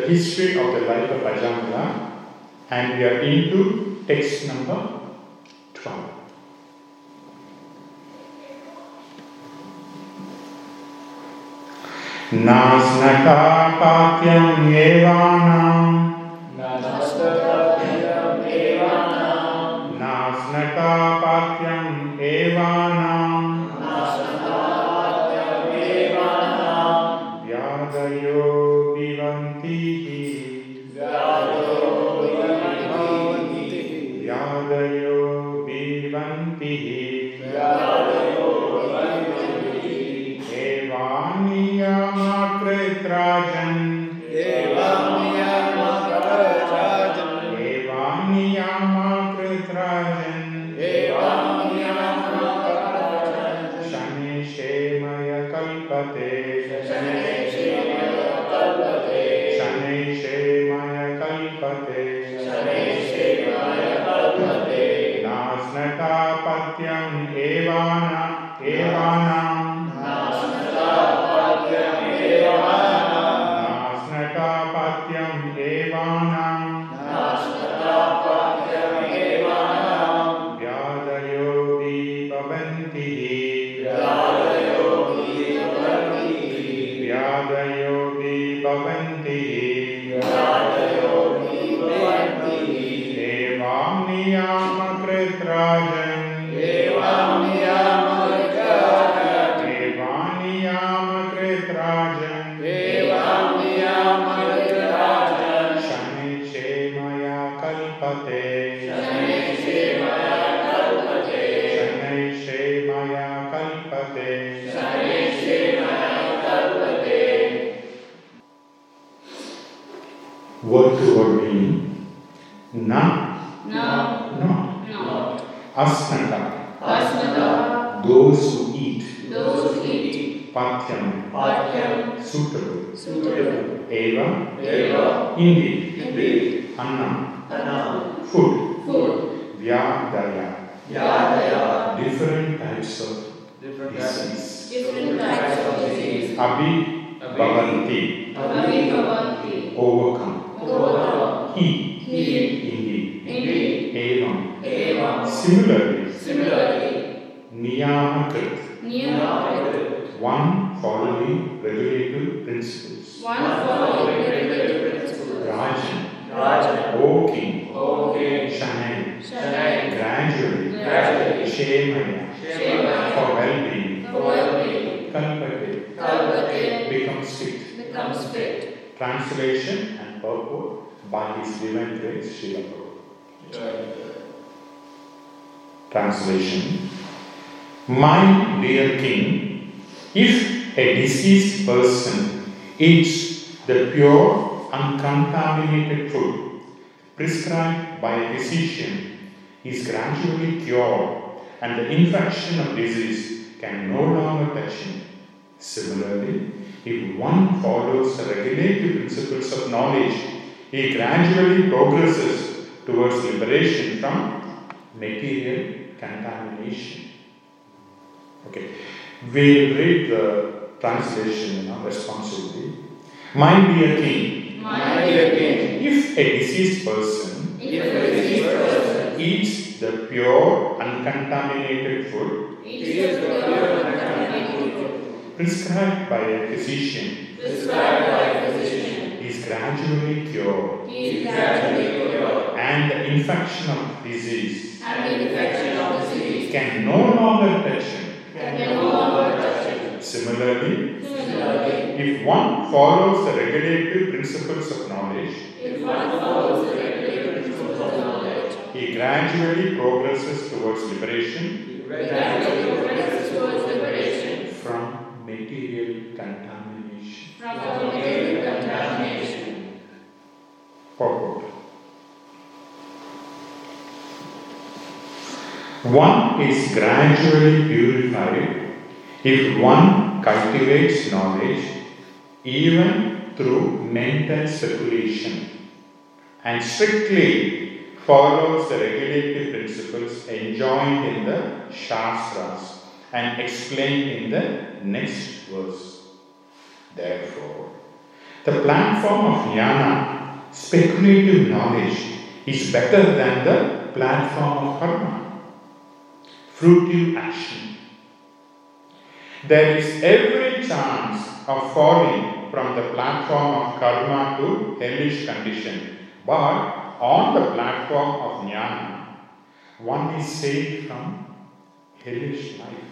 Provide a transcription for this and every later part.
"The History of the Life of Ajamala," and we are into text number twelve. नास्नकापात्यं येवानाम् विपवन्ति disease abhi bhavanti overcome he. Indeed evam. Similarly. Niyamakrit one following regulative principles. Rajan translation and purport by his divine grace Srila Prabhupada. Translation My dear king, if a deceased person eats the pure, uncontaminated food prescribed by a physician, is gradually cured and the infection of disease can no longer touch him. Similarly, if one follows the regulative principles of knowledge, he gradually progresses towards liberation from material contamination. Okay, we'll read the translation now responsibly. My dear king, My dear king, if a deceased person if a diseased person eats the pure, uncontaminated food eats the pure contaminated food prescribed by a physician, prescribed by a physician, is gradually cured, is gradually cured, and the infection of disease. And the infection of disease. Can no longer touch him. can no longer touch him. Similarly, Similarly, if one follows the regulative principles of knowledge, if one follows the regulated principles of knowledge, he gradually progresses towards liberation. he gradually progresses towards liberation from material contamination. from material contamination. Forward. One is gradually purified if one cultivates knowledge even through mental speculation and strictly follows the regulative principles enjoined in the Shastras and explained in the next verse. Therefore, the platform of jnana, speculative knowledge, is better than the platform of karma, fruitive action. There is every chance of falling from the platform of karma to hellish condition, but on the platform of jnana, one is saved from hellish life.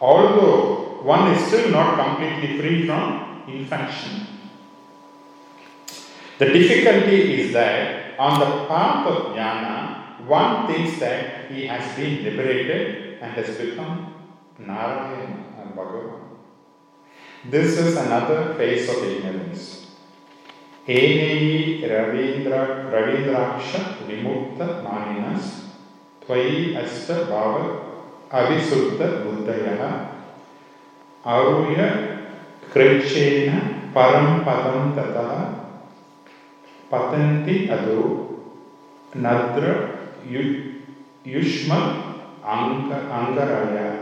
Although one is still not completely free from infection. The difficulty is that on the path of jnana, one thinks that he has been liberated and has become Narayana and Bhagavan. This is another phase of ignorance. Eneyi Ravindra Ravindraksha Vimukta Maninas Tvai Asta Bhava Avisutta Buddhaya Aruya Kricchena Param Padam Tata Patanti Adu Nadra Yu- Yushma Anga- Angaraya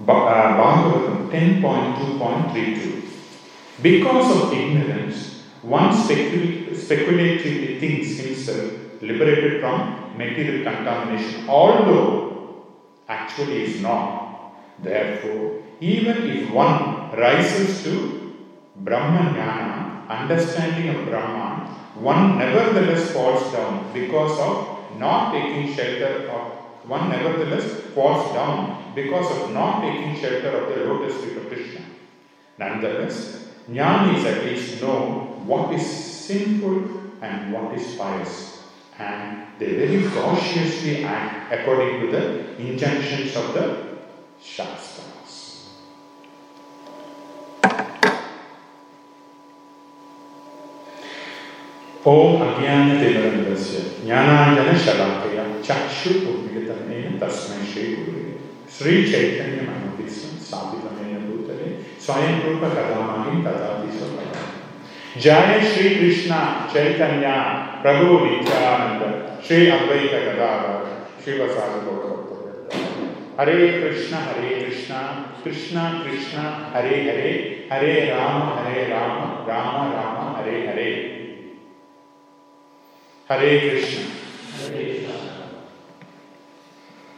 Ba- uh, Bhagavatam 10.2.32 Because of ignorance, one specul- speculatively thinks himself liberated from material contamination, although actually is not. Therefore, even if one rises to Brahman Jnana, understanding of Brahman, one nevertheless falls down because of not taking shelter of one nevertheless falls down because of not taking shelter of the lotus feet of Krishna. Nonetheless, jnanis at least know what is sinful and what is pious, and they very cautiously act according to the injunctions of the Shastras. ओम अज्ञान तेवरंदस्य ज्ञानांजन शलाकया चक्षु उन्मिलितमेन तस्मै श्री गुरुवे श्री चैतन्य मनोभिस्म स्थापितमेन भूतले स्वयं रूप कदामहि तदापि स्वपदा जय श्री कृष्ण चैतन्य प्रभु नित्यानंद श्री अद्वैत गदाधर श्रीवसाद गौरव हरे कृष्ण हरे कृष्ण कृष्ण कृष्ण हरे हरे हरे राम हरे Ram Ram Ram Hare Hare Hare Krishna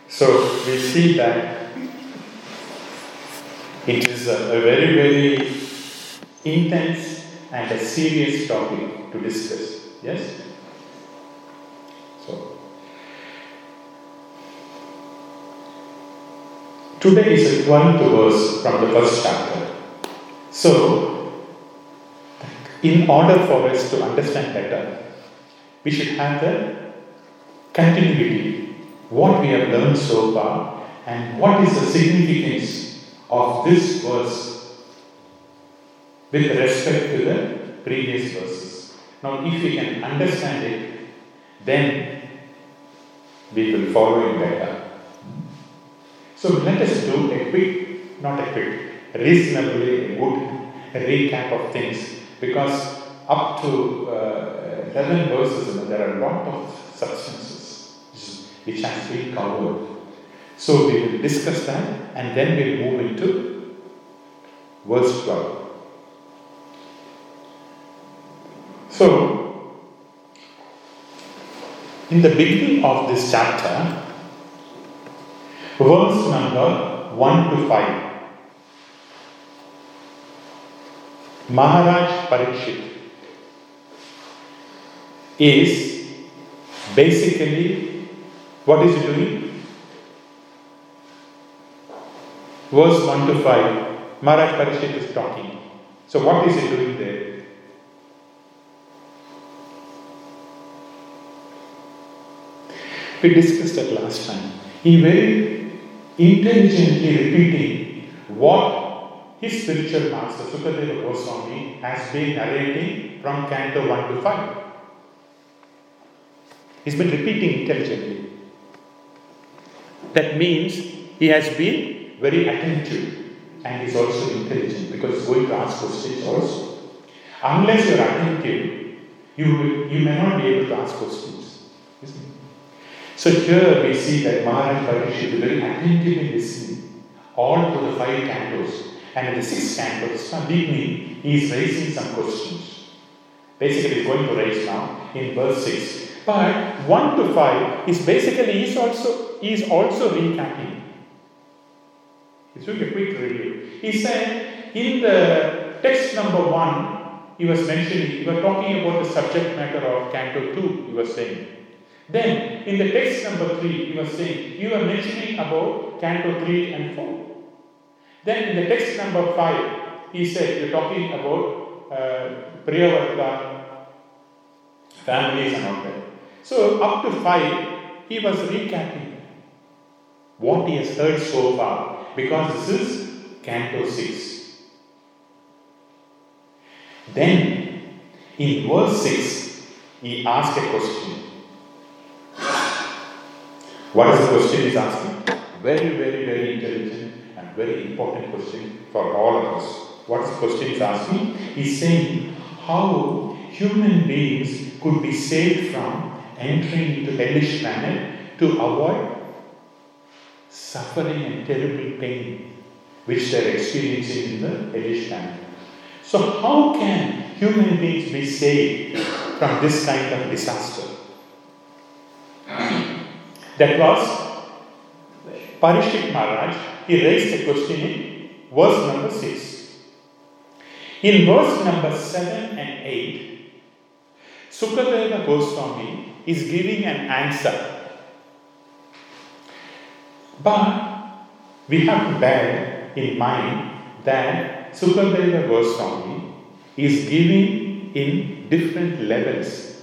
So we see that it is a, a very, very intense and a serious topic to discuss. Yes? So, today is the 12th verse from the first chapter. So, in order for us to understand better, we should have the continuity, what we have learned so far, and what is the significance of this verse with respect to the previous verses. Now, if we can understand it, then we will follow it better. So, let us do a quick, not a quick, reasonably good recap of things because up to uh, 11 verses, there are a lot of substances which has been covered. So, we will discuss that and then we'll move into verse 12. So, in the beginning of this chapter, verse number 1 to 5, Maharaj Parikshit is basically what is he doing? Verse 1 to 5, Maharaj Parikshit is talking. So, what is he doing there? We discussed that last time. He very intelligently repeating what his spiritual master Sukadeva Goswami has been narrating from Canto 1 to 5. He's been repeating intelligently. That means he has been very attentive and he's also intelligent because he's going to ask questions also. Unless you're attentive, you, will, you may not be able to ask questions. So here we see that Maharaj Parikshit is very attentively listening all to the five cantos. And in the sixth canto, beginning, he is raising some questions. Basically, he's going to raise now in verse 6. But 1 to 5 is basically, he's also, is also recapping. He's doing a quick review. He said, in the text number 1, he was mentioning, he was talking about the subject matter of Canto 2, he was saying. Then, in the text number 3, he was saying, you are mentioning about Canto 3 and 4. Then in the text number 5, he said, you're talking about uh, Priyavrata families and all that. So up to 5, he was recapping what he has heard so far because this is Canto 6. Then, in verse 6, he asked a question. What is the question he's asking? Very, very, very intelligent and very important question for all of us. What is the question he's asking? He's saying how human beings could be saved from entering into hellish planet to avoid suffering and terrible pain which they're experiencing in the hellish planet. So, how can human beings be saved from this kind of disaster? That was Parishik Maharaj, he raised a question in verse number 6. In verse number 7 and 8, Sukadeva Goswami is giving an answer. But we have to bear in mind that Sukadeva Goswami is giving in different levels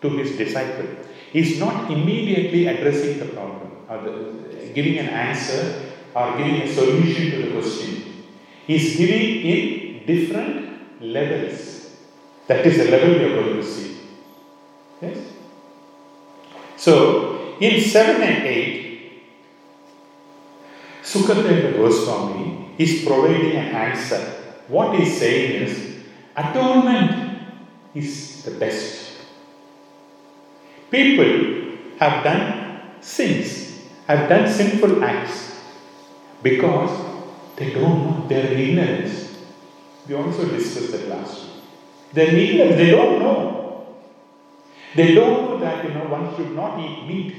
to his disciple. Is not immediately addressing the problem or the, giving an answer or giving a solution to the question. He is giving in different levels. That is the level we are going to see. Yes? So, in 7 and 8, Sukadeva Goswami is providing an answer. What he's saying is atonement is the best. People have done sins, have done sinful acts because they don't know their ignorance. We also discussed that last week. Their ignorance, they don't know. They don't know that you know one should not eat meat,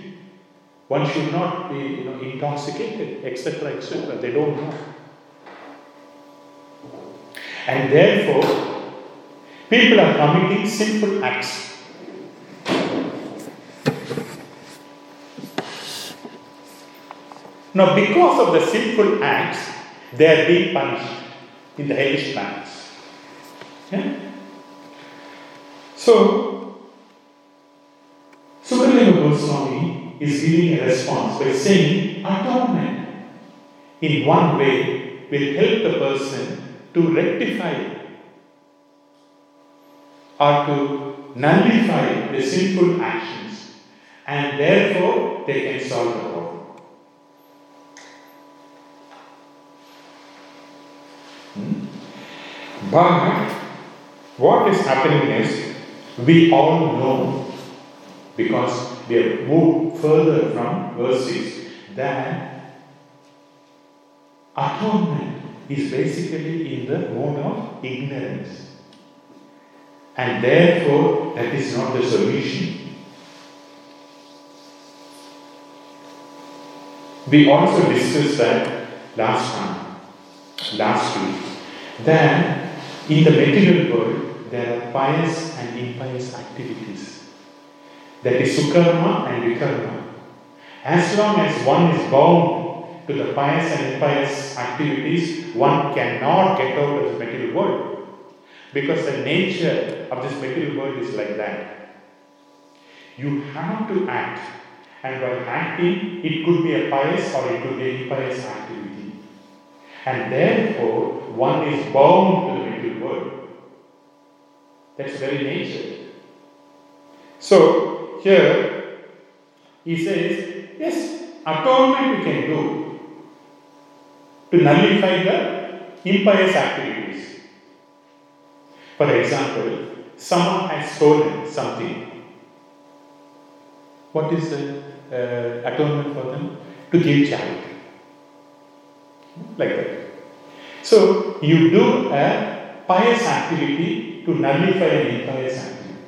one should not be you know intoxicated, etc. etc. They don't know. And therefore, people are committing sinful acts. Now, because of the sinful acts, they are being punished in the hellish planets. Yeah? So, Sukadeva Goswami is giving a response by saying atonement in one way will help the person to rectify or to nullify the sinful actions and therefore they can solve the problem. But what is happening is we all know because we have moved further from verse 6 that atonement is basically in the mode of ignorance. And therefore, that is not the solution. We also discussed that last time, last week, that in the material world there are pious and impious activities. That is sukarma and vikarma. As long as one is bound to the pious and impious activities, one cannot get out of the material world. Because the nature of this material world is like that. You have to act, and while acting, it could be a pious or it could be an impious activity. and therefore one is bound to material world. That's very nature. So here he says, yes, atonement we can do to nullify the impious activities. For example, someone has stolen something. What is the uh, atonement for them? To give charity. Like that. So you do a pious activity to nullify an impious activity.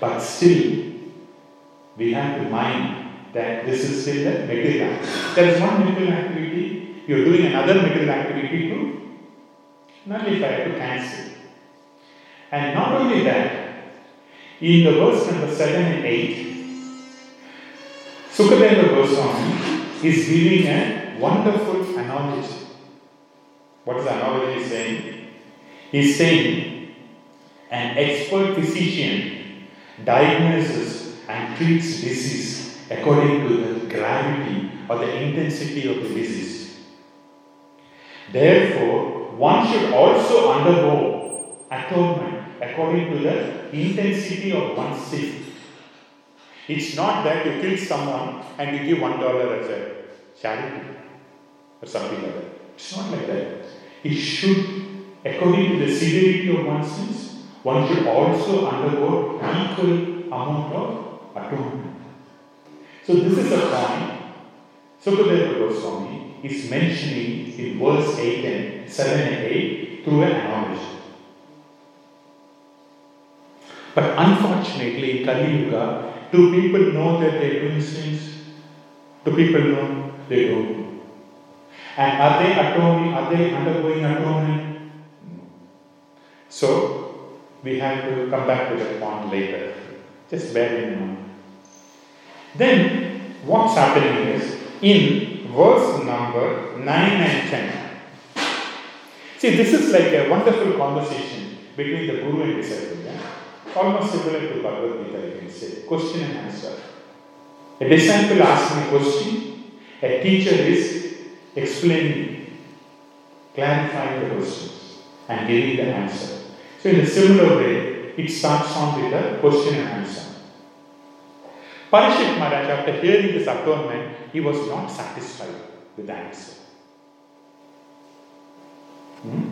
But still, we have to mind that this is still a material activity. There is one material activity, you are doing another material activity to nullify, to cancel. And not only that, in the verse number 7 and 8, Sukadeva Goswami is giving a wonderful analogy. What is the analogy saying? He's saying an expert physician diagnoses and treats disease according to the gravity or the intensity of the disease. Therefore, one should also undergo atonement according to the intensity of one's sin. It's not that you kill someone and you give one dollar as a charity or something like that. It's not like that. It should, according to the severity of one's sins, one should also undergo equal amount of atonement. So this is a point Sukadeva Goswami is mentioning in verse 8 and 7 and 8 through an analogy. But unfortunately, in Kali Yuga, do people know that they're doing sins? Do people know they don't? And are they atoning? Are they undergoing atonement? So we have to come back to that point later. Just bear in mind. Then what's happening is in verse number 9 and 10. See, this is like a wonderful conversation between the Guru and disciple. Yeah? Almost similar to Bhagavad Gita, you can say. Question and answer. A disciple asking a question, a teacher is explaining, clarifying the questions, and giving the answer. So, in a similar way, it starts on with a question and answer. Parishit Maharaj, after hearing this atonement, he was not satisfied with the answer. Hmm?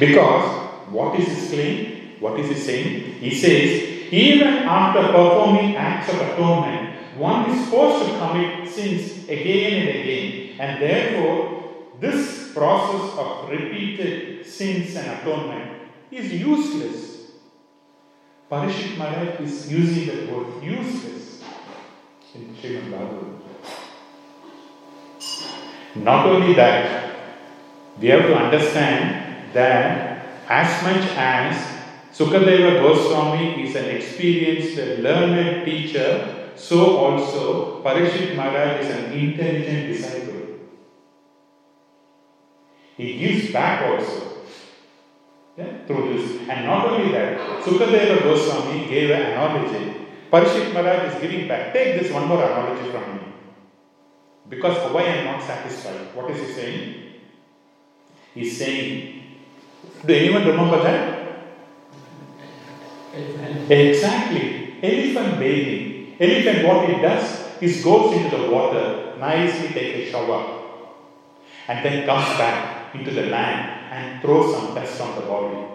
Because what is his claim? What is he saying? He says, even after performing acts of atonement, one is forced to commit sins again and again, and therefore, this process of repeated sins and atonement is useless. Parishit Maharaj is using the word useless in Srimad Bhagavatam. Not only that, we have to understand that as much as Sukadeva Goswami is an experienced, learned teacher, so also Parishit Maharaj is an intelligent disciple. He gives back also yeah, through this. And not only that, Sukadeva Goswami gave an analogy. Parishit Maharaj is giving back. Take this one more analogy from me. Because why I am not satisfied? What is he saying? He's saying, do anyone remember that? Exactly. Elephant bathing. Elephant, what it does is goes into the water, nicely take a shower, and then comes back into the land and throw some dust on the body.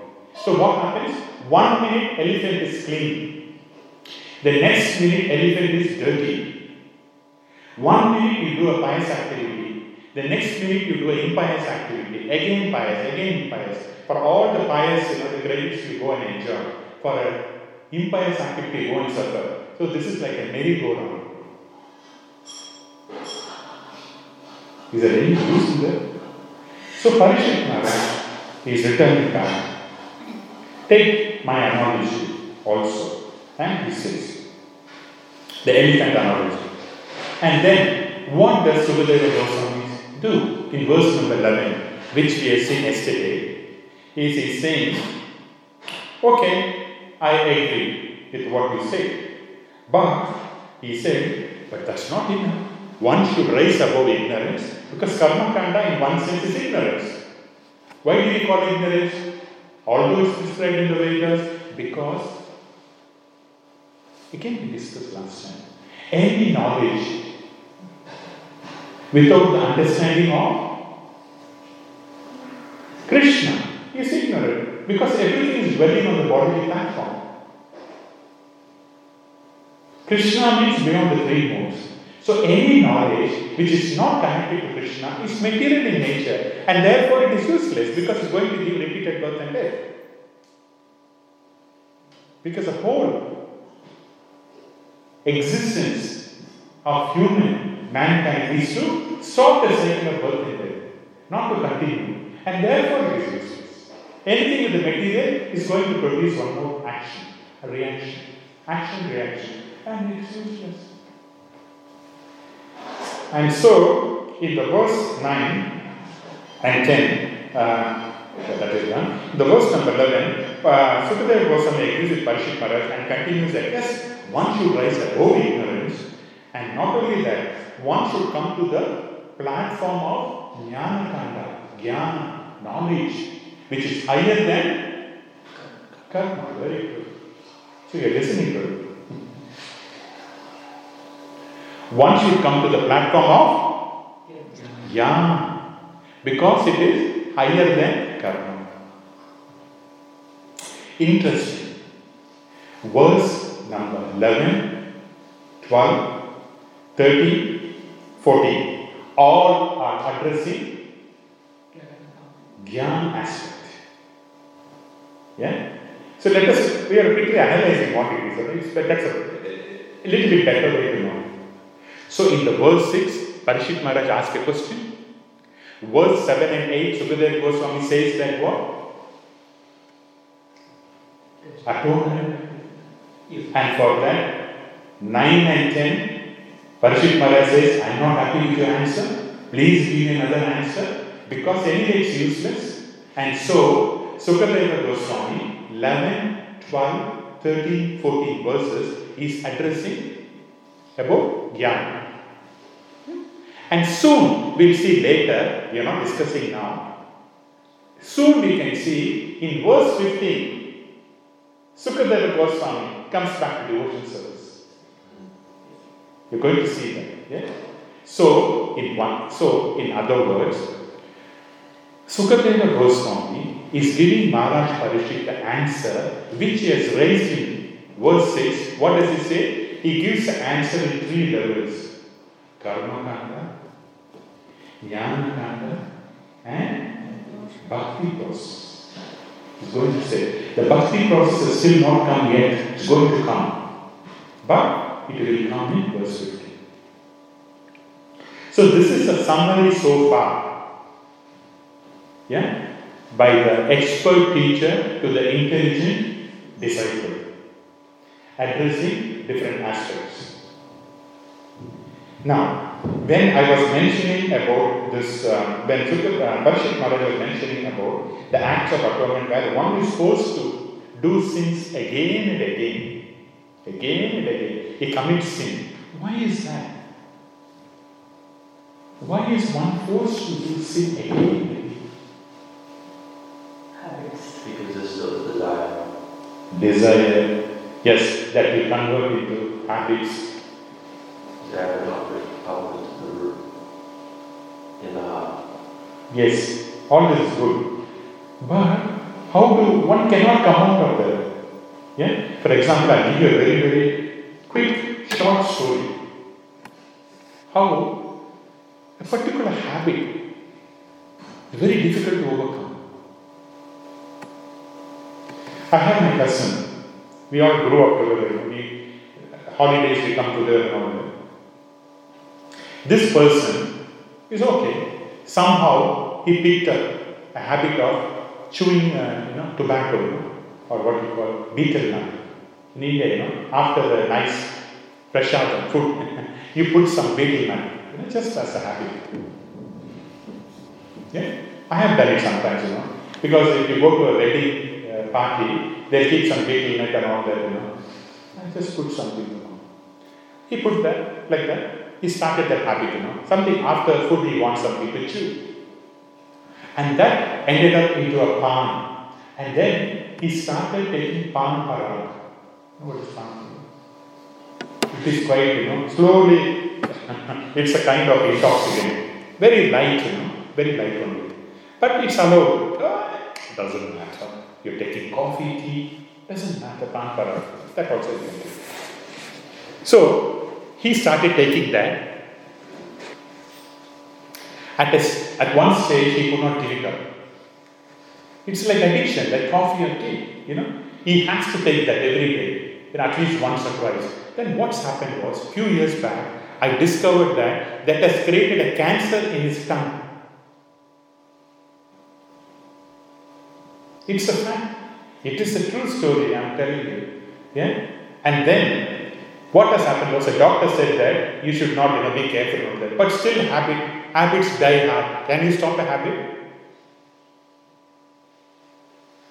So what happens? One minute elephant is clean. The next minute elephant is dirty. One minute you do a pious activity. The next minute you do an impious activity. Again pious, again impious. For all the pious, you know, the credits you go and enjoy. For an impious activity, you go and suffer. So this is like a merry-go-round. Is there any use in that? So Maharaj is returning back. Take my analogy also. And he says, the elephant analogy. And then, what does Sukadeva Goswami do? In verse number 11, which we have seen yesterday, he is saying, Okay, I agree with what you say. But, he said, but that's not enough. One should rise above ignorance Because karma kanda in one sense is ignorance. Why do we call it ignorance? Although it's described in the Vedas, because again we discussed last time. Any knowledge without the understanding of Krishna is ignorant because everything is dwelling on the bodily platform. Krishna means beyond the three modes. So any knowledge which is not connected to Krishna is material in nature and therefore it is useless because it's going to give repeated birth and death. Because the whole existence of human mankind is to stop the cycle of birth and death, not to continue. And therefore it is useless. Anything with the material is going to produce one more action, a reaction. Action, reaction. And it's useless. And so, in the verse 9 and 10, uh, that is done. The verse number 11, uh, Sukadeva Goswami agrees with Parishit Maharaj and continues that yes, one should rise above ignorance, and not only that, one should come to the platform of Jnana Kanda, Jnana, knowledge, which is higher than Karma. Very good. So you're listening good. One you come to the platform of Jnana, because it is higher than Karma. Interesting. Verse number 11, 12, 13, 14 all are addressing Gyan aspect. Yeah? So let us, we are quickly analyzing what it is. That's a, a little bit better way to know. So in the verse 6, Parishit Maharaj asked a question. Verse 7 and 8, Sukadeva Goswami says that what? Atonement. And for that, 9 and 10, Parishit Maharaj says, I am not happy with your answer. Please give me another answer. Because anyway it's useless. And so, Sukadeva Goswami, 11, 12, 13, 14 verses is addressing about Jnana. And soon, we'll see later, we are not discussing now. Soon we can see in verse 15, Sukadeva Goswami comes back to devotion service. You're going to see that. Yeah? So, in one, so in other words, Sukadeva Goswami is giving Maharaj Parishit the answer which he has raised in verse 6. What does he say? He gives the answer in three levels Karma Kanda, Jnana and Bhakti process. He's going to say the Bhakti process has still not come yet, it's going to come. But it will come in verse 15. So, this is a summary so far. Yeah? By the expert teacher to the intelligent disciple, addressing different aspects. Now, when I was mentioning about this, uh, when uh, Parishit Maharaj was mentioning about the acts of atonement, where one is forced to do sins again and again, again and again, he commits sin. Why is that? Why is one forced to do sin again and again? Habits. Because there's still desire. Desire, yes, that will convert into habits. Desire come into the root in the heart. Yes, all this is good. But how do one cannot come out of that? Yeah? For example, I'll give you a very, very quick, short story. How a particular habit is very difficult to overcome. I have my cousin. We all grew up together. We holidays we come together and all that. This person is okay. Somehow he picked up a habit of chewing, uh, you know, tobacco, or what we call betel nut. In India, you know, after the nice fresh out of food, you put some betel nut, you know, just as a habit. Yeah, I have done it sometimes, you know, because if you go to a wedding uh, party, they keep some betel nut all that, you know. I just put something. You know. He put that like that. He started that habit, you know. Something after food he wants something to chew. And that ended up into a pan. And then he started taking pan parag. What is pan? It is quite, you know, slowly, it's a kind of intoxicant. Very light, you know, very light only. But it's allowed. Uh, doesn't matter. You're taking coffee, tea, doesn't matter. Pan parag. That also you. So he started taking that. At, a, at one stage, he could not give it up. It's like addiction, like coffee or tea. You know, he has to take that every day, you know, at least once or twice. Then what's happened was, few years back, I discovered that that has created a cancer in his tongue. It's a fact. It is a true story, I'm telling you. Yeah? And then what has happened was a doctor said that you should not you know, be careful of that. But still habit habits die hard. Can you stop a habit?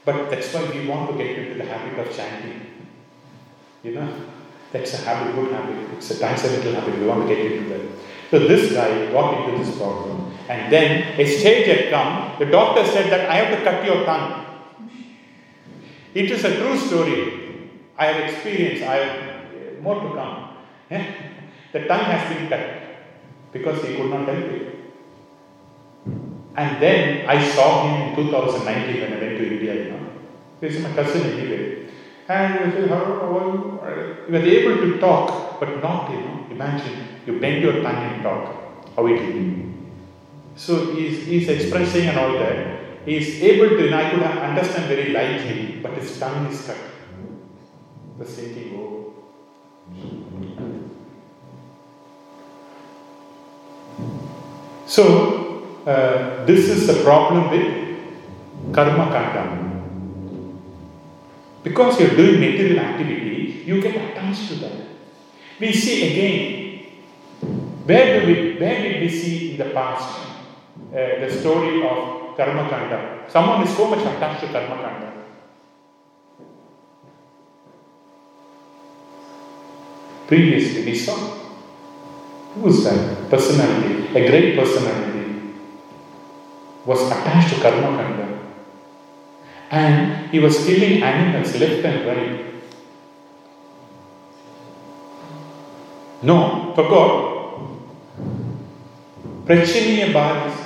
But that's why we want to get into the habit of chanting. You know, that's a habit, good habit. It's a transcendental habit. We want to get into that. So this guy got into this problem. And then a stage had come. The doctor said that I have to cut your tongue. It is a true story. I have experienced, I have more to come. Eh? the tongue has been cut because he could not help it. And then I saw him in 2019 when I went to India, you know. Is my cousin anyway. And he said, how, how? He was able to talk, but not, you know, imagine you bend your tongue and talk, how it will be. So he's, he's expressing and all that. He's able to, and I could understand very lightly, but his tongue is cut. The thinking, oh. So, uh, this is the problem with karma kanda. Because you're doing material activity, you get attached to that. We see again, where, do we, where did we see in the past uh, the story of karma kanda? Someone is so much attached to karma kanda. Previously, we saw who is that personality, a great personality, was attached to karma kanda. And he was killing animals left and right. No, forgot. Prachaniya Bharat.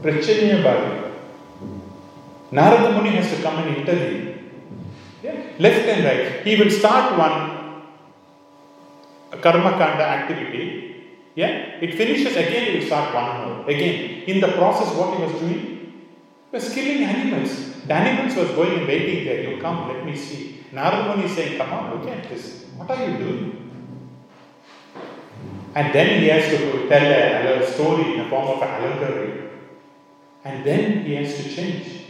Prachaniya Bharat. Narada Muni has to come and intervene. Yeah? Left and right. He will start one karma kanda activity. Yeah? It finishes again, will start one more. Again. In the process, what he was doing? He was killing animals. The animals was going and waiting there. You come, let me see. Narada is saying, Come on, look at this. What are you doing? And then he has to tell a, a story in the form of an alankari. And then he has to change.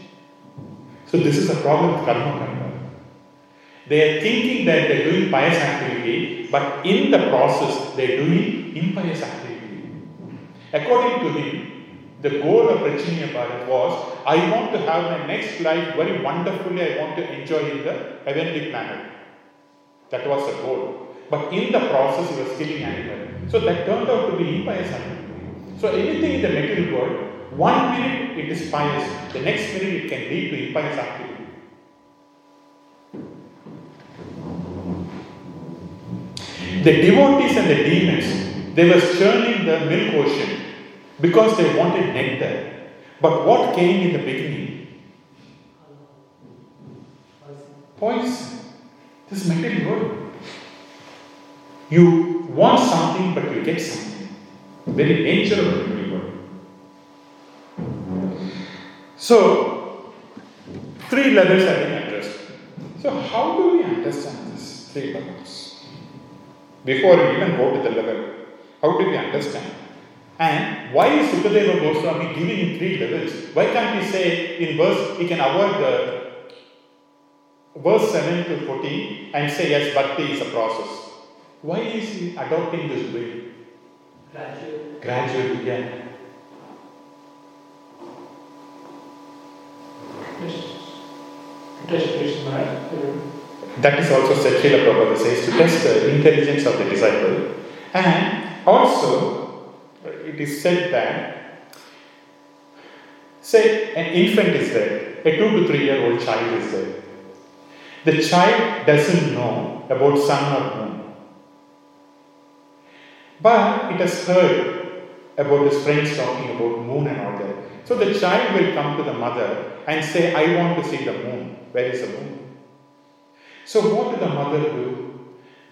So this is a problem with karma kanda. They are thinking that they're doing pious activity, but in the process they're doing impious activity. According to him, the goal of Prachaniya Bharat was I want to have my next life very wonderfully, I want to enjoy in the heavenly planet. That was the goal. But in the process, he was killing animals. So that turned out to be impious activity. So anything in the material world, one minute it is pious, the next minute it can lead to impious activity. The devotees and the demons, they were churning the milk ocean because they wanted nectar. But what came in the beginning? Poison. This material world. You want something, but you get something. Very nature of the material world. So, three levels have been addressed. So, how do we understand this three levels? Before we even go to the level, how do we understand? And why is Sukadeva Goswami giving in three levels? Why can't he say in verse, he can avoid the verse 7 to 14 and say, yes, bhakti is a process. Why is he adopting this way? Gradual. Gradually, yeah. Just mind. That is also said, Srila Prabhupada says, to test the intelligence of the disciple. And Also, it is said that, say, an infant is there, a two to three year old child is there. The child doesn't know about sun or moon, but it has heard about his friends talking about moon and all that. So the child will come to the mother and say, I want to see the moon. Where is the moon? So what did the mother do?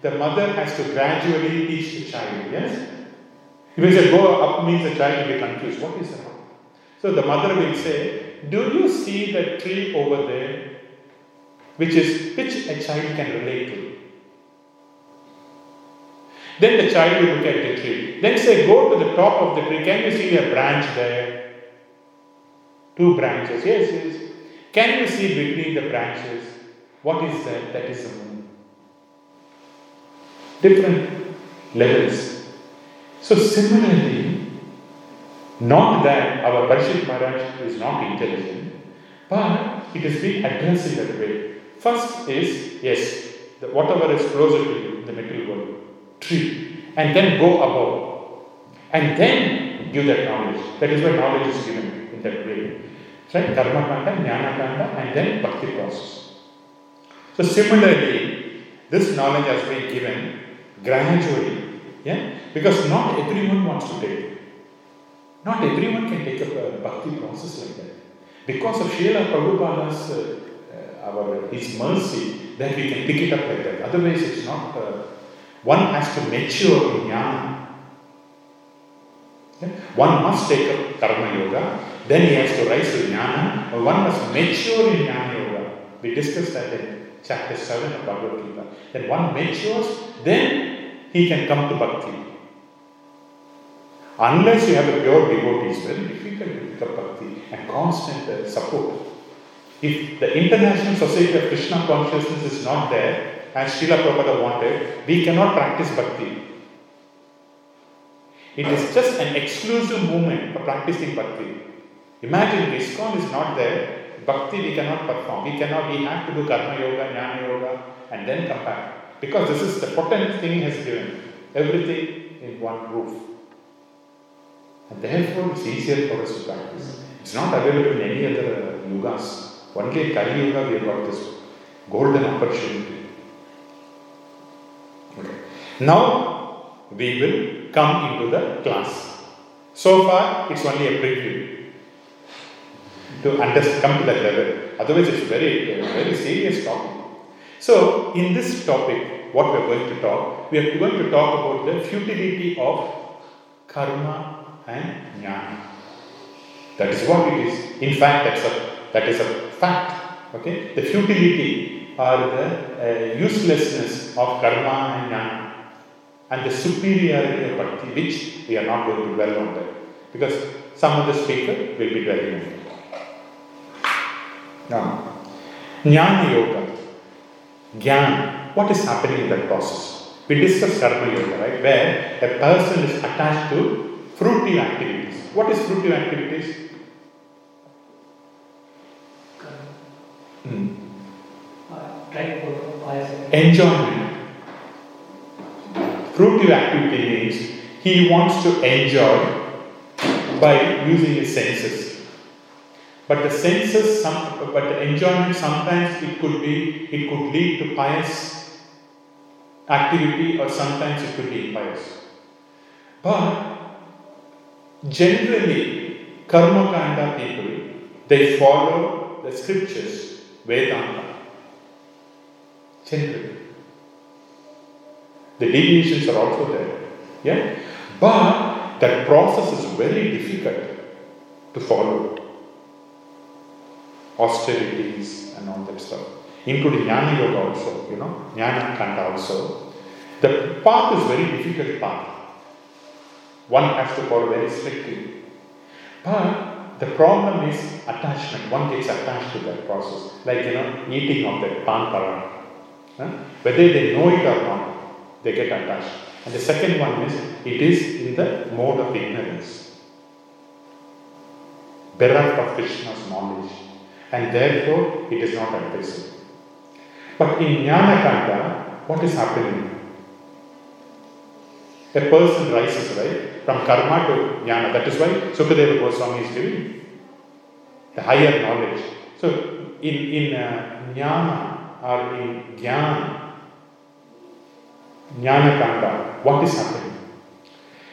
The mother has to gradually teach the child, yes? If you say go up means the child will be confused. What is that? So the mother will say, Do you see the tree over there? Which is which a child can relate to. Then the child will look at the tree. Then say, Go to the top of the tree. Can you see a branch there? Two branches. Yes, yes. Can you see between the branches? What is that? That is the moon. Different levels. So, similarly, not that our Parikshit Maharaj is not intelligent, but it is being addressed in that way. First is, yes, the, whatever is closer to you in the material world, tree, and then go above, and then give that knowledge. That is why knowledge is given in that way. Right? Karma Kanda, Jnana Kanda, and then Bhakti process. So, similarly, this knowledge has been given gradually, yeah, because not everyone wants to take. it. Not everyone can take up a bhakti process like that. Because of Srila Prabhupada's, uh, uh, our, his mercy, that we can pick it up like that. Otherwise, it's not, uh, one has to mature in jnana. Yeah? One must take up karma yoga, then he has to rise to jnana, one must mature in jnana yoga. We discussed that in chapter 7 of Bhagavad Gita. Then one matures, then he can come to bhakti. Unless you have a pure devotee, it's very difficult to pick up bhakti and constant uh, support. If the International Society of Krishna Consciousness is not there, as Srila Prabhupada wanted, we cannot practice bhakti. It is just an exclusive movement for practicing bhakti. Imagine if ISKCON is not there, bhakti we cannot perform. We cannot, we have to do karma yoga, jnana yoga, and then come back. Because this is the potent thing has given everything in one roof. And therefore, it's easier for us to practice. It's not available in any other uh, yugas. Only in Kali Yuga we have got this golden opportunity. Okay. Now we will come into the class. So far, it's only a preview to understand, come to that level. Otherwise, it's very, very serious topic. So, in this topic, what we are going to talk, we are going to talk about the futility of karma and jnana. That is what it is. In fact, that's a, that is a fact. Okay? The futility or the uh, uselessness of karma and jnana and the superiority of bhakti, which we are not going to dwell on that. Because some of the speaker will be dwelling on it. Now, jnana yoga, jnana, what is happening in that process? We discussed karma yoga, right? Where a person is attached to fruitive activities. What is fruitive activities? Hmm. Enjoyment. Fruitive activity means he wants to enjoy by using his senses. But the senses, some, but the enjoyment sometimes it could be, it could lead to pious activity or sometimes it could be impious. But generally, karma kanda people, they follow the scriptures, Vedanta. Generally. The deviations are also there. Yeah? But that process is very difficult to follow. Austerities and all that stuff. Including Jnana Yoga also, you know, Jnana Kanda also. The path is very difficult path. One has to follow very strictly. But the problem is attachment. One gets attached to that process. Like, you know, eating of that pan paran. Huh? Whether they know it or not, they get attached. And the second one is, it is in the mode of ignorance. Bereft of Krishna's knowledge. And therefore, it is not advisable. But in Jnana Kanda, what is happening? A person rises, right, from karma to jnana. That is why Sukadeva Goswami is giving the higher knowledge. So, in, in uh, jnana or in jnana, jnana kanda, what is happening?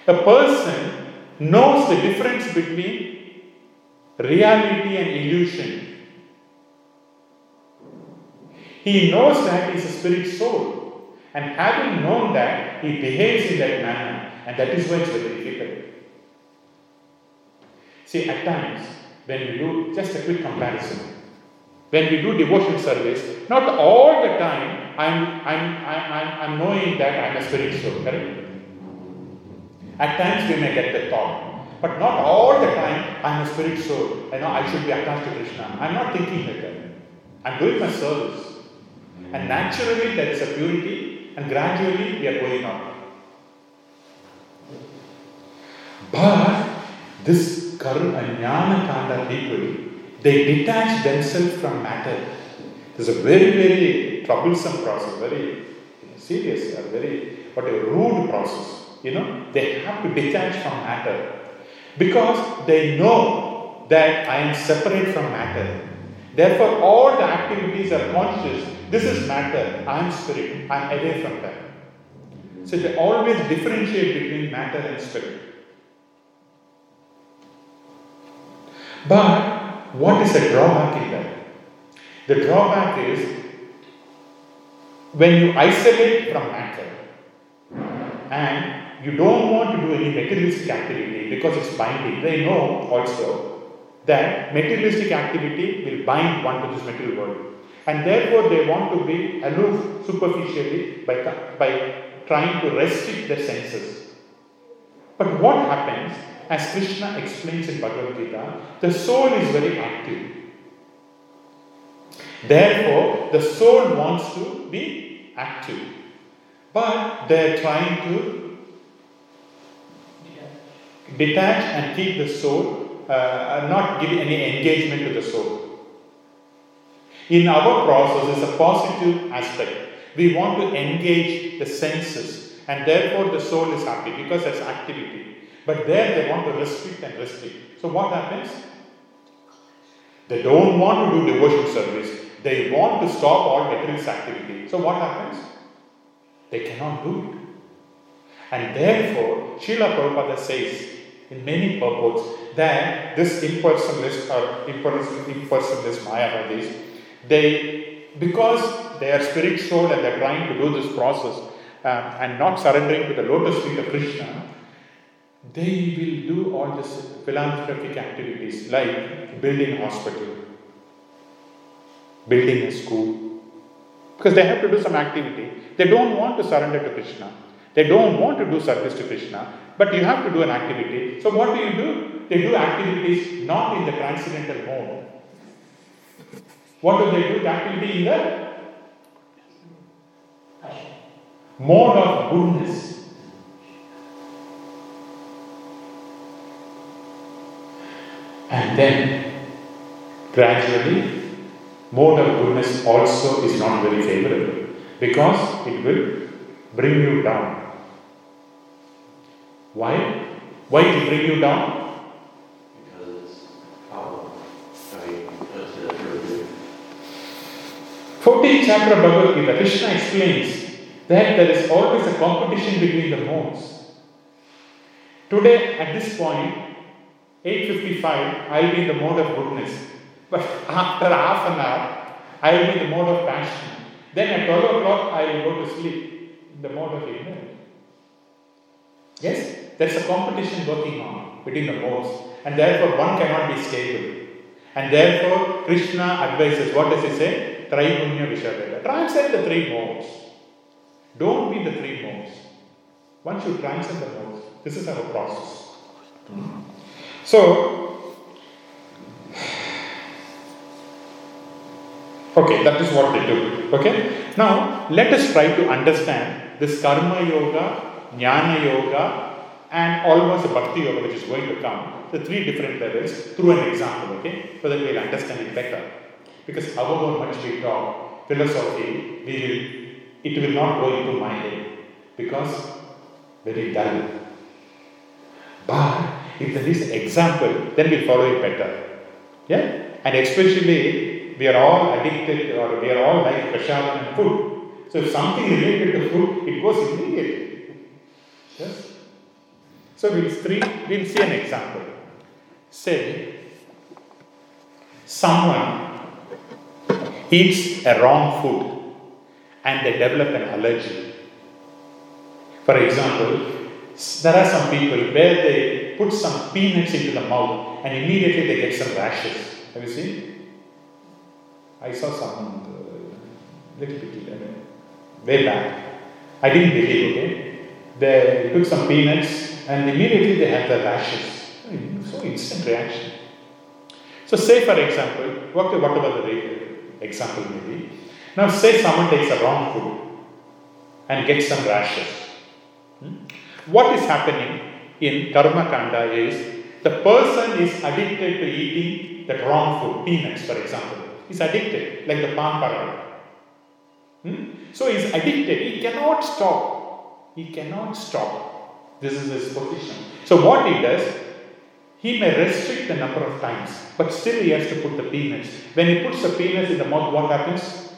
A person knows the difference between reality and illusion. He knows that he's a spirit soul. And having known that, he behaves in that manner. And that is why it's very difficult. See, at times, when we do just a quick comparison, when we do devotion service, not all the time I'm, I'm, I'm, I'm, I'm knowing that I'm a spirit soul, correct? At times we may get the thought, but not all the time I'm a spirit soul. I know, I should be attached to Krishna. I'm not thinking like that. I'm doing my service. And naturally there is a purity, and gradually we are going up. But this Karuna Jnana Kanda people, they detach themselves from matter. This is a very, very troublesome process, very serious, a very what a rude process. You know, they have to detach from matter because they know that I am separate from matter. Therefore, all the activities are conscious. This is matter. I am spirit. I am away from that. So they always differentiate between matter and spirit. But what is the drawback in that? The drawback is when you isolate from matter and you don't want to do any materialistic activity because it's binding. They know also that materialistic activity will bind one to this material world. And therefore, they want to be aloof superficially by, by trying to restrict their senses. But what happens, as Krishna explains in Bhagavad Gita, the soul is very active. Therefore, the soul wants to be active. But they are trying to detach and keep the soul, uh, not give any engagement to the soul. In our process, is a positive aspect. We want to engage the senses, and therefore the soul is happy because there's activity. But there they want to restrict and restrict. So what happens? They don't want to do devotion service. They want to stop all materialist activity. So what happens? They cannot do it. And therefore, Srila Prabhupada says in many purports that this impersonalist or impersonalist Mayavadis, they, because they are spirit soul and they are trying to do this process um, and not surrendering to the lotus feet of Krishna, they will do all these philanthropic activities like building hospital, building a school, because they have to do some activity. They don't want to surrender to Krishna. They don't want to do service to Krishna, but you have to do an activity. So, what do you do? They do activities not in the transcendental mode. What do they do? That will be in the mode of goodness. And then, gradually, mode of goodness also is not very favorable because it will bring you down. Why? Why it bring you down? 14th chapter of Bhagavad Gita, Krishna explains that there is always a competition between the modes. Today, at this point, 8.55, I'll be in the mode of goodness. But after half an hour, I'll be in the mode of passion. Then at 12 o'clock, I will go to sleep in the mode of ignorance. Yes, there's a competition working on between the modes, and therefore one cannot be stable. And therefore, Krishna advises what does he say? Trigunya Vishadaya. Transcend the three modes. Don't be the three modes. One should transcend the modes. This is our process. So, okay, that is what they do. Okay, now let us try to understand this Karma Yoga, Jnana Yoga, and almost Bhakti Yoga, which is going to come, the three different levels through an example. Okay, so that we'll understand it better. Because however much we talk philosophy, we will it will not go into my head because very dull. But if there is an example, then we follow it better. Yeah? And especially, we are all addicted or we are all like prasadam and food. So if something related to food, it goes immediately. Yes? So we'll, three, we'll see an example. Say, someone eats a wrong food and they develop an allergy. For example, there are some people where they put some peanuts into the mouth and immediately they get some rashes. Have you seen? I saw someone uh, little bit way back. I didn't believe, okay? They took some peanuts and immediately they had the rashes. So instant reaction. So say for example, what, whatever the example maybe. Now say someone takes a wrong food and gets some rashes. Hmm? What is happening in Karma Kanda is the person is addicted to eating that wrong food, peanuts for example. He's addicted, like the palm paradise. Hmm? So he's addicted, he cannot stop. He cannot stop. This is his position. So what he does, he may restrict the number of times, but still he has to put the peanuts. When he puts the peanuts in the mouth, what happens?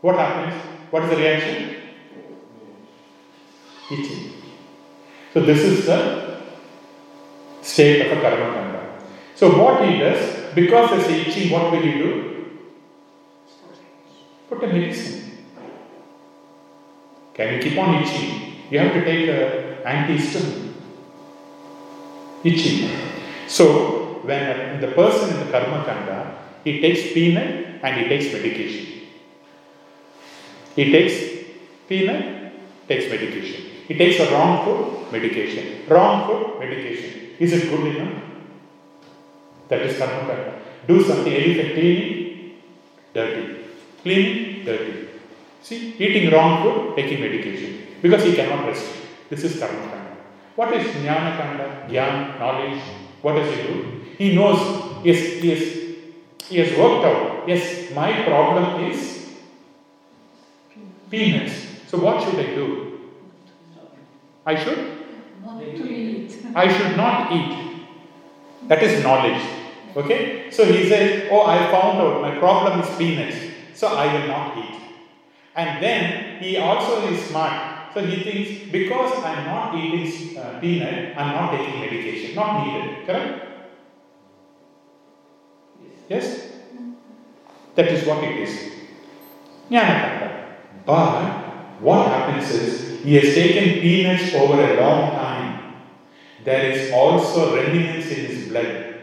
What happens? What is the reaction? Eating. So this is the state of a karma kanda. So what he does, because there's itching, what will he do? Put a medicine. Can you keep on itching? You have to take a antihistamine. Itching. So when the person in the karma kanda, he takes peanut and he takes medication. He takes peanut, takes medication. He takes a wrong food, medication. Wrong food, medication. Is it good enough? That is karma kanda. Do something, anything cleaning, dirty. Cleaning, dirty. See, eating wrong food, taking medication. Because he cannot rest. This is karma kanda. What is jnana kanda? Gyan, knowledge. What does he do? He knows, yes, he has, he has worked out, yes, my problem is peanuts. So what should I do? I should? Not eat. I should not eat. That is knowledge. Okay? So he says, Oh, I found out my problem is peanuts. So I will not eat. And then he also is smart. So he thinks, because I'm not eating uh, peanut, I'm not taking medication. Not needed. Correct? Yes? That is what it is. Jnanakanda. But what happens is, he has taken peanuts over a long time. There is also remnants in his blood.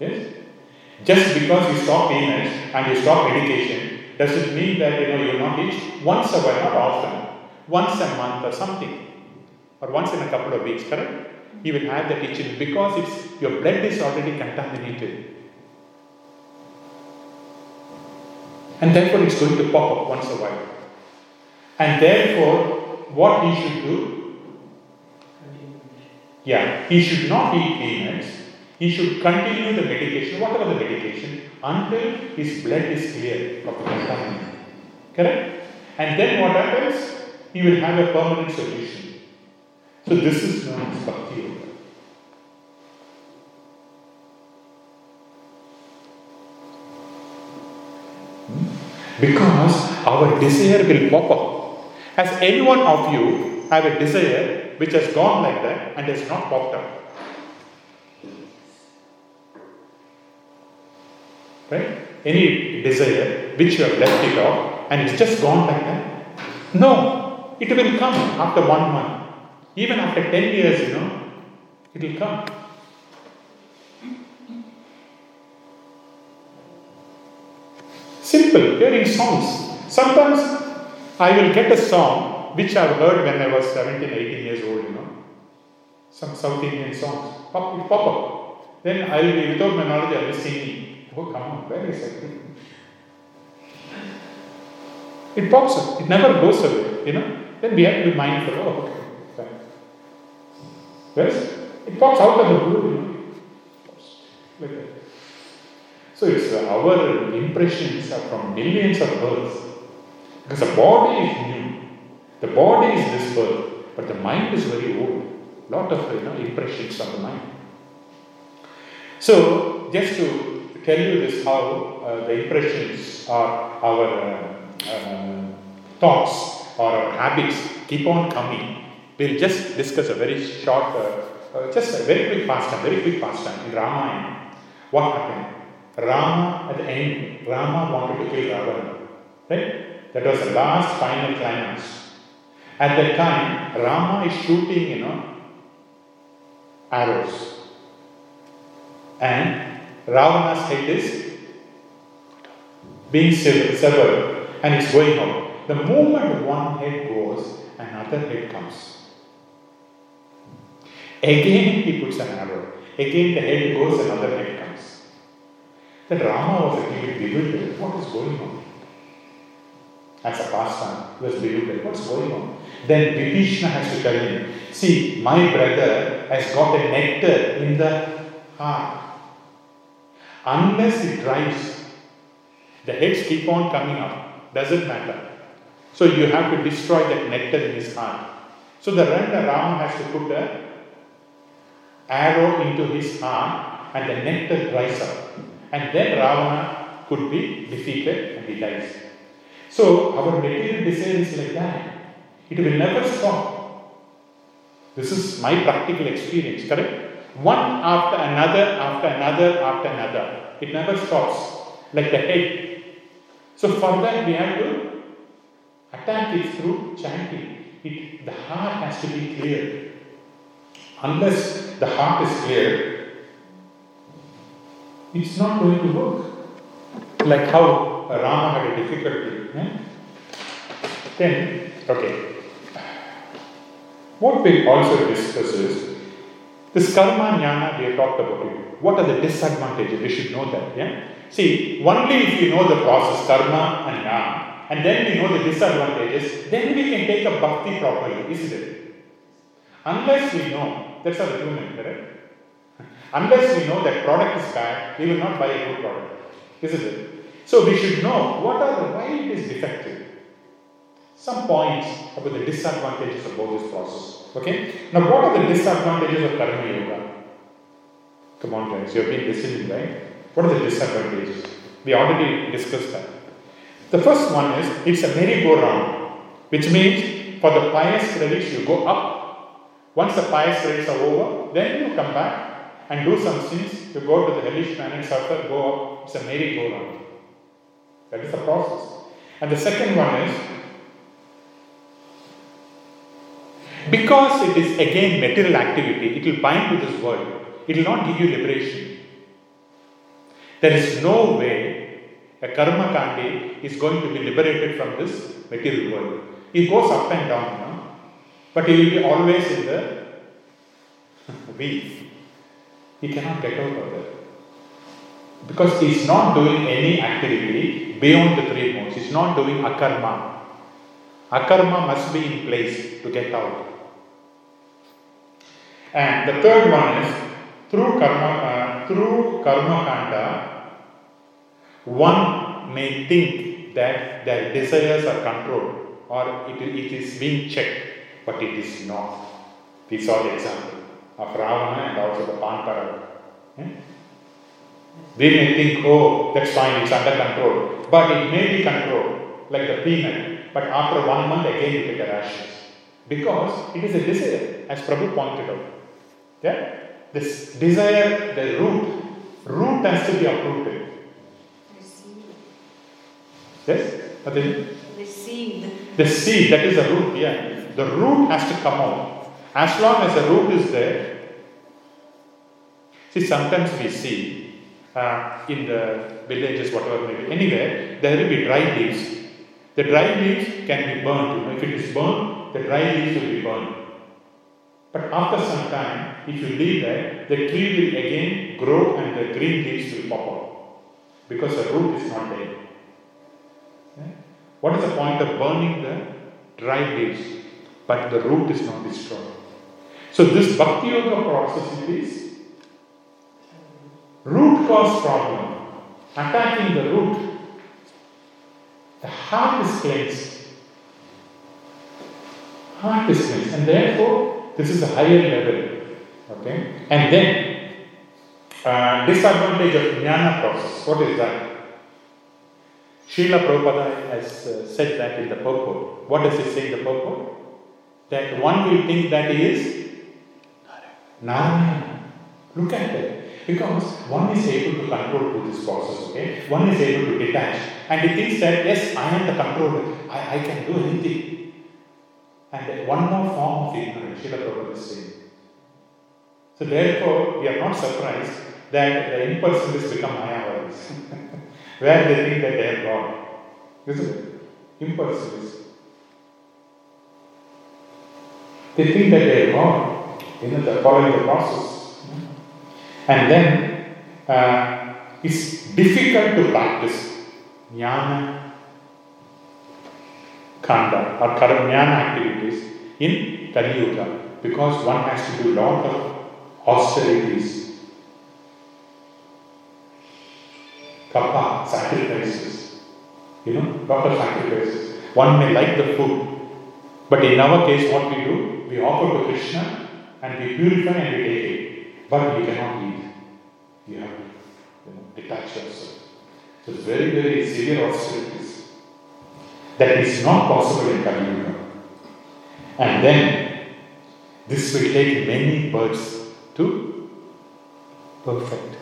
Yes? Just because you stop peanuts and you stop medication, does it mean that you know you're not eat? Once a while, not often. Once a month or something. Or once in a couple of weeks, correct? You will have that itching because it's your blood is already contaminated. And therefore it's going to pop up once a while. And therefore, what he should do? Yeah, he should not eat peanuts. He should continue the medication, whatever the medication, until his blood is clear of the contaminant. Correct? And then what happens? He will have a permanent solution. So this is known as bhakti yoga. Hmm? Because our desire will pop up. Has any one of you have a desire which has gone like that and has not popped up? Right? Any desire which you have left it off and it's just gone like that? No, it will come after one month. Even after 10 years, you know, it will come. Simple, hearing songs. Sometimes I will get a song which I've heard when I was 17, 18 years old, you know. Some South Indian songs. Pop, pop up. Then I will be, without my knowledge, I will be singing. Oh, come on, where is it? It pops up. It never goes away, you know. Then we have to be mindful. Oh, okay. Fine. Yes? It pops out of the blue, you know. Like that. So it's uh, our impressions are from millions of births. Because the body is new. The body is this birth, but the mind is very old. Lot of you know impressions on the mind. So just to tell you this, how uh, the impressions are our uh, uh, thoughts or our habits keep on coming. We'll just discuss a very short, just a very quick pastime, very quick pastime in Ramayana. What happened? Rama at the end, Rama wanted to kill Ravana, right? That was the last final climax. At that time, Rama is shooting, you know, arrows. And Ravana's head is being severed and it's going out. The moment one head goes, another head comes. Again he puts an arrow. Again the head goes, another head comes. Then Rama was a little bewildered. What is going on? As a pastime, he was bewildered. What's going on? Then Vibhishana has to tell him, see, my brother has got a nectar in the heart. Unless it dries, the heads keep on coming up. Doesn't matter. So you have to destroy that nectar in his heart. So the Randa Rama has to put a arrow into his heart and the nectar dries up. And then Ravana could be defeated and he dies. So our material desire is like that. It will never stop. This is my practical experience, correct? One after another, after another, after another. It never stops, like the head. So for that we have to attack it through chanting. It, the heart has to be clear. Unless the heart is clear, it's not going to work. Like how Rama had a difficulty. Eh? Then, okay. What we also discuss is this karma jnana we have talked about it. What are the disadvantages? We should know that. Yeah. See, only if you know the process, karma and jnana, and then we know the disadvantages, then we can take a bhakti properly, isn't it? Unless we know, that's our human, correct? Unless we know that product is bad, we will not buy a good product, isn't it? So we should know what are the why it is defective. Some points about the disadvantages of both this process. Okay? Now what are the disadvantages of karma yoga? Come on guys, you have been listening, right? What are the disadvantages? We already discussed that. The first one is it's a merry-go-round, which means for the pious credits you go up. Once the pious credits are over, then you come back and do some sins. You go to the hellish planet, suffer, go up. It's a merry-go-round. That is the process. And the second one is because it is again material activity, it will bind to this world. It will not give you liberation. There is no way a karma kandi is going to be liberated from this material world. It goes up and down, know? but he will be always in the weave. He cannot get out of that. Because he is not doing any activity beyond the three modes. He is not doing akarma. Akarma must be in place to get out. And the third one is through karma, uh, through karma kanda, one may think that their desires are controlled or it, it is being checked, but it is not. We saw the example of Ravana and also the Panpara. Yeah? We may think, oh, that's fine, it's under control. But it may be controlled, like the peanut. But after one month, again you get the rashes. Because it is a desire, as Prabhu pointed out. Yeah? This desire, the root, root has to be uprooted. Yes? Nothing? The. The seed, that is the root, yeah. The root has to come out. As long as the root is there, see, sometimes we see uh, in the villages, whatever maybe, anywhere, there will be dry leaves. The dry leaves can be burned. You know, if it is burned, the dry leaves will be burned. But after some time, if you leave that, the tree will again grow and the green leaves will pop out because the root is not there. What is the point of burning the dry leaves? But the root is not destroyed. So this bhakti yoga process is root cause problem, attacking the root. The heart is cleansed. Heart is cleansed. And therefore, this is a higher level. Okay? And then, uh, disadvantage of jnana process. What is that? Srila Prabhupada has uh, said that in the purport. What does he say in the purport? That one will think that he is Narayana. Look at that. Because one is able to control through this process, okay? One is able to detach. And he thinks that, yes, I am the controller. I, I can do anything. And one more form of ignorance, Srila Prabhupada is saying. So therefore, we are not surprised that the impersonalists become Mayavadis. Where they think that they are God. Isn't it? Impersonalists. They think that they are God. You know, they're following the process. And then uh, it's difficult to practice jnana kanda or karmyana activities in Kali Yuga because one has to do a lot of austerities, kappa, sacrifices, you know, of sacrifices. One may like the food, but in our case, what we do, we offer to Krishna and we purify and we take it, but we cannot eat. You have to you know, detach yourself. So very, very severe austerities. That is not possible in Kali Yuga. And then this will take many births to perfect.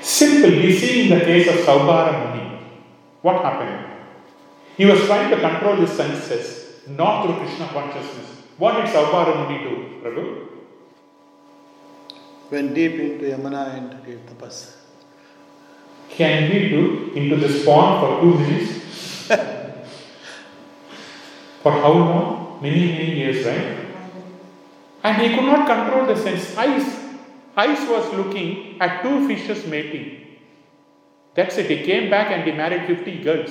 Simple, we see in the case of Saubhara Muni, what happened? He was trying to control his senses, not through Krishna consciousness. What did Saubhara Muni do, Prabhu? Went deep into Yamuna and gave tapas. Can we do into this pond for two minutes? for how long? Many, many years, right? And he could not control the sense. Ice. Ice was looking at two fishes mating. That's it. He came back and he married 50 girls.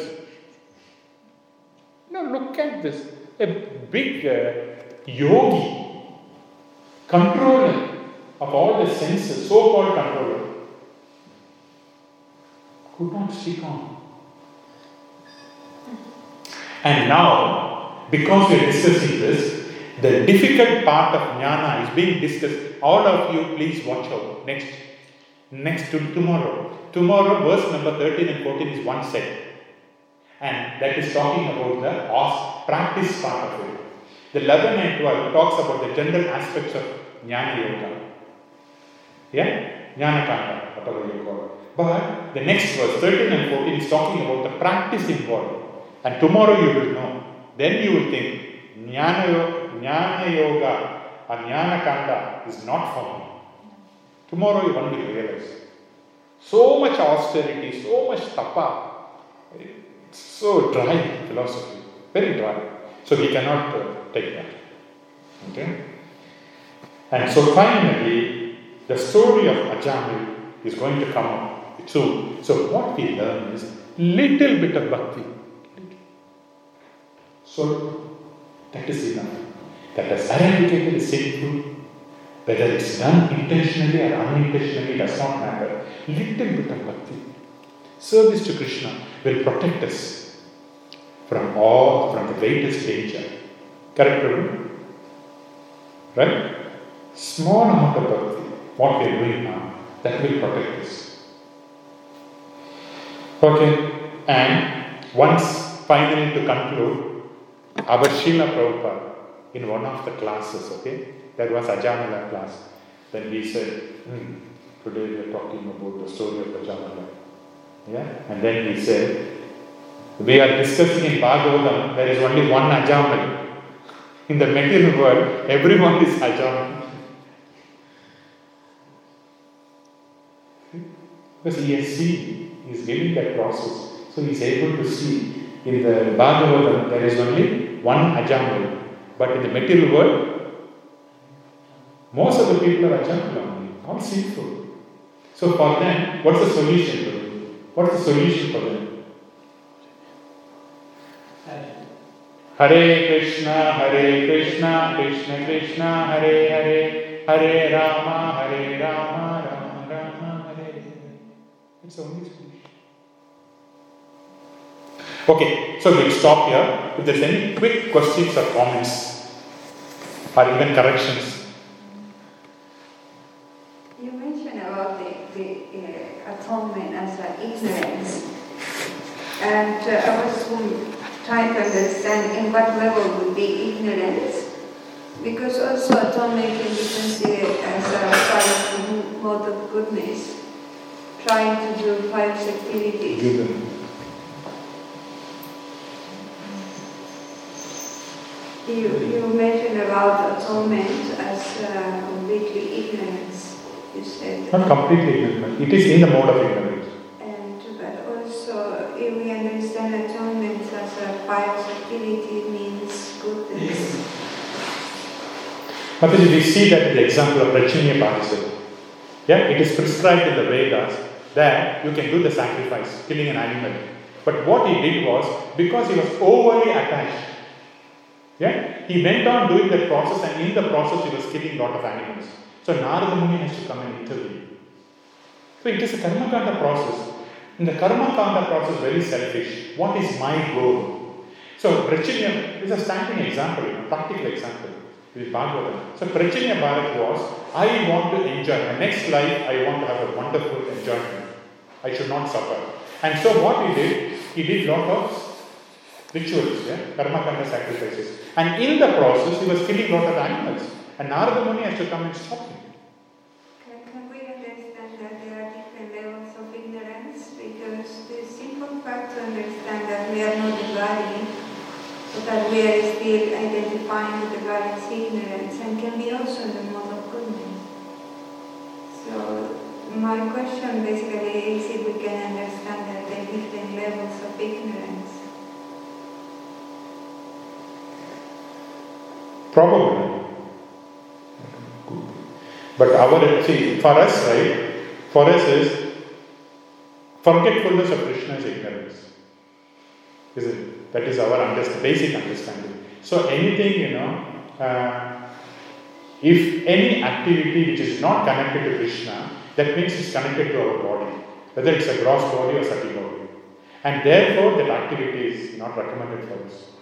Now look at this. A big uh, yogi, controller of all the senses, so called controller, could not speak on. And now, because we are discussing this, the difficult part of jnana is being discussed. All of you, please watch out. Next, next to tomorrow. Tomorrow, verse number 13 and 14 is one set. And that is talking about the practice part of it. The 11 and 12 talks about the general aspects of jnana yoga. Yeah? Jnana kanda, whatever you call it. But the next verse, 13 and 14, is talking about the practice involved. And tomorrow you will know. Then you will think, Jnana, yo- jnana yoga or jnana kanda is not for me. Tomorrow you will realize. So much austerity, so much tapa, so dry philosophy, very dry. So we cannot uh, take that. Okay? And so finally, the story of Ajamil is going to come up soon. So what we learn is little bit of bhakti. So that is enough. That has eradicated sinful, whether it's done intentionally or unintentionally does not matter. Little bit of bhakti. Service to Krishna will protect us from all, from the greatest danger. Correct, Prabhu? Right? Small amount of bhakti, what we are doing now, that will protect us. Okay, and once finally to conclude, our Srila Prabhupada in one of the classes, okay, that was Ajamila class, then he said, hmm, today we are talking about the story of Ajamila. Yeah, and then he said, we are discussing in Bhagavatam, there is only one Ajamal. In the material world, everyone is Ajamal. Because he has seen, he is living that process. So he is able to see in the Bhagavatam there is only one Ajamal. But in the material world, most of the people are Ajamal only, all sinful. So for them, what's the solution for them? What's the solution for them? Hare Krishna, Hare Krishna, Krishna Krishna, Hare Hare, Hare Rama, Hare Rama, Rama Rama, Hare Hare. It's only. Okay, so we'll stop here. If there's any quick questions or comments or even corrections. You mentioned about the, the uh, atonement as an ignorance. And uh, I was trying to understand in what level would be ignorance. Because also atonement can be considered as a part of mode of goodness. Trying to do five activities. You, you mentioned about atonement as uh, completely ignorance. You said. Not completely ignorant. It is in the mode of ignorance. And but also, if we understand atonement as a pious activity, means goodness. Mataji, we see that in the example of Prachinya Parisa. Yeah, it is prescribed in the Vedas that you can do the sacrifice, killing an animal. But what he did was, because he was overly attached, yeah, he went on doing that process and in the process he was killing a lot of animals. So Narada Muni has to come and intervene. So it is a karma kanda process. In the karma kanda process, very selfish. What is my goal? So Prachinya is a standing example, a practical example with Bhagavatam. So Prachinya Bharat was, I want to enjoy. My next life, I want to have a wonderful enjoyment. I should not suffer. And so what he did, he did lot of rituals, yeah, karma kanda sacrifices. And in the process, he was killing a lot of animals. And Narada Muni has to come and stop him. Can, we understand that there are different levels of ignorance? Because the simple fact to understand that we are not the body, so that we are still identifying with the body's ignorance, and can be also the mode of goodness. So my question basically is if we can understand that there are different levels of ignorance. Probably. But our, see, for us, right, for us is forgetfulness of Krishna is ignorance. Is it? That is our basic understanding. So anything, you know, uh, if any activity which is not connected to Krishna, that means it's connected to our body, whether it's a gross body or subtle body. And therefore, that activity is not recommended for us.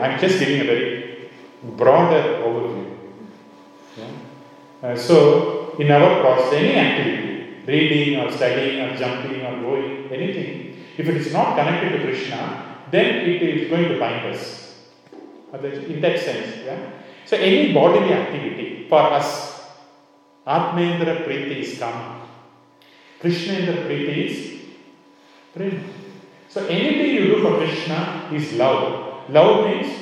I'm just giving a very broader overview. Yeah? Uh, so, in our process, any activity, reading or studying or jumping or going, anything, if it is not connected to Krishna, then it is going to bind us. In that sense, yeah. So, any bodily activity for us, Atmendra Priti is Kama, Krishnendra Priti is Prem. So, anything you do for Krishna is love. Love means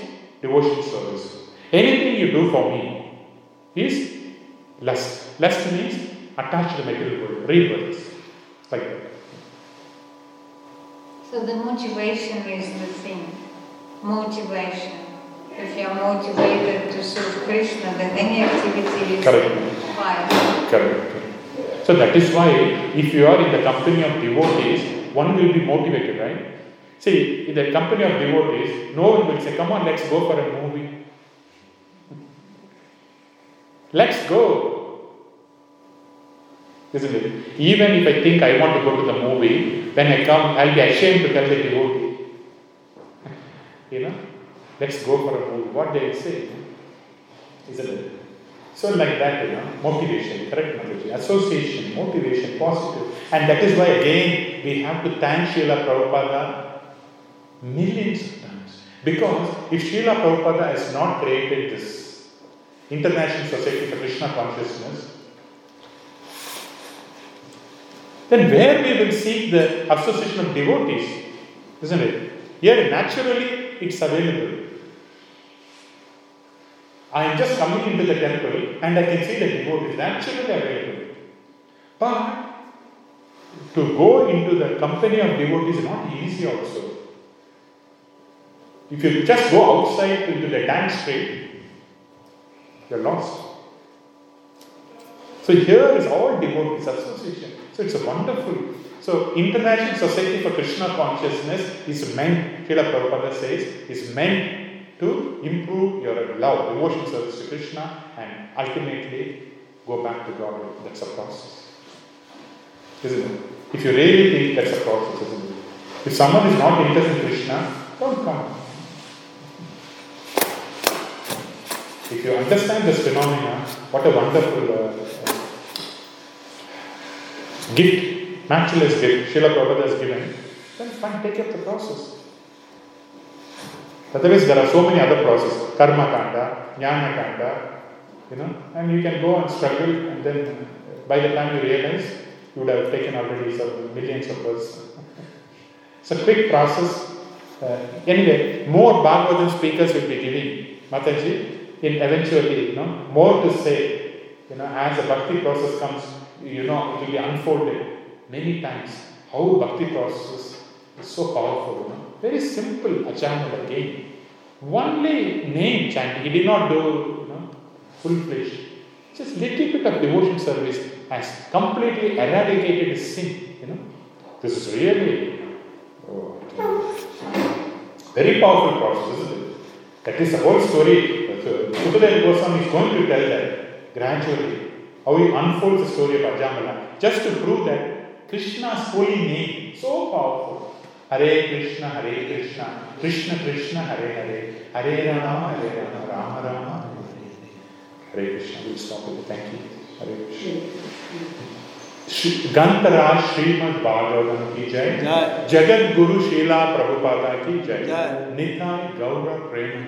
devotion service. Anything you do for me is lust. Lust means attached to the material world, rebirth. Like that. So the motivation is the thing. Motivation. If you are motivated to serve Krishna, then any activity is Correct. fine. Correct. So that is why if you are in the company of devotees, one will be motivated, right? See, in the company of devotees, no one will say, Come on, let's go for a movie. Let's go. Isn't it? Even if I think I want to go to the movie, when I come, I'll be ashamed to tell the devotee. you know, let's go for a movie. What they say, isn't it? So, like that, you know, motivation, correct, motivation, Association, motivation, positive. And that is why, again, we have to thank Srila Prabhupada millions of times. Because if Srila Prabhupada has not created this International Society for Krishna Consciousness, then where we will seek the association of devotees, isn't it? Here, naturally, it's available. I am just coming into the temple and I can see the devotees naturally available. But to go into the company of devotees is not easy also. If you just go outside into the dance street, you're lost. So here is all devotees association. So it's a wonderful. So International Society for Krishna Consciousness is meant, Srila Prabhupada says, is meant to improve your love, devotion service to Krishna, and ultimately go back to God. That's a process. Isn't it? If you really think that's a process, isn't it? If someone is not interested in Krishna, don't come. If you understand this phenomena, what a wonderful uh, gift, matchless gift Srila Prabhupada has given, then fine, take up the process. Otherwise, there are so many other processes karma kanda, jnana kanda, you know, and you can go and struggle, and then by the time you realize, you would have taken already some millions of births. it's a quick process. Uh, anyway, more Bhagavatam speakers will be giving, Mataji, in eventually, you know, more to say, you know, as the bhakti process comes, you know, it will be unfolded many times. How bhakti process is so powerful, you know. Very simple Ajamila again. Only name chanting. He did not do, you know, full fledged. Just little bit of devotion service has completely eradicated sin, you know. This is really oh, very powerful process, isn't it? That is the whole story. Sukadeva Goswami is going to tell that gradually, how he unfolds the story of Ajamala, just to prove that Krishna's holy name, so powerful. Hare Krishna, Hare Krishna, Krishna Krishna, Hare Hare, Hare Rama, Hare Rama, Rama Rama, Hare Krishna. We'll stop it. Thank you. Hare Krishna. Shrimad Bhagavatam की जय जय। जगत गुरु शीला प्रभुपादा की जय जय। निताय गौरव प्रेम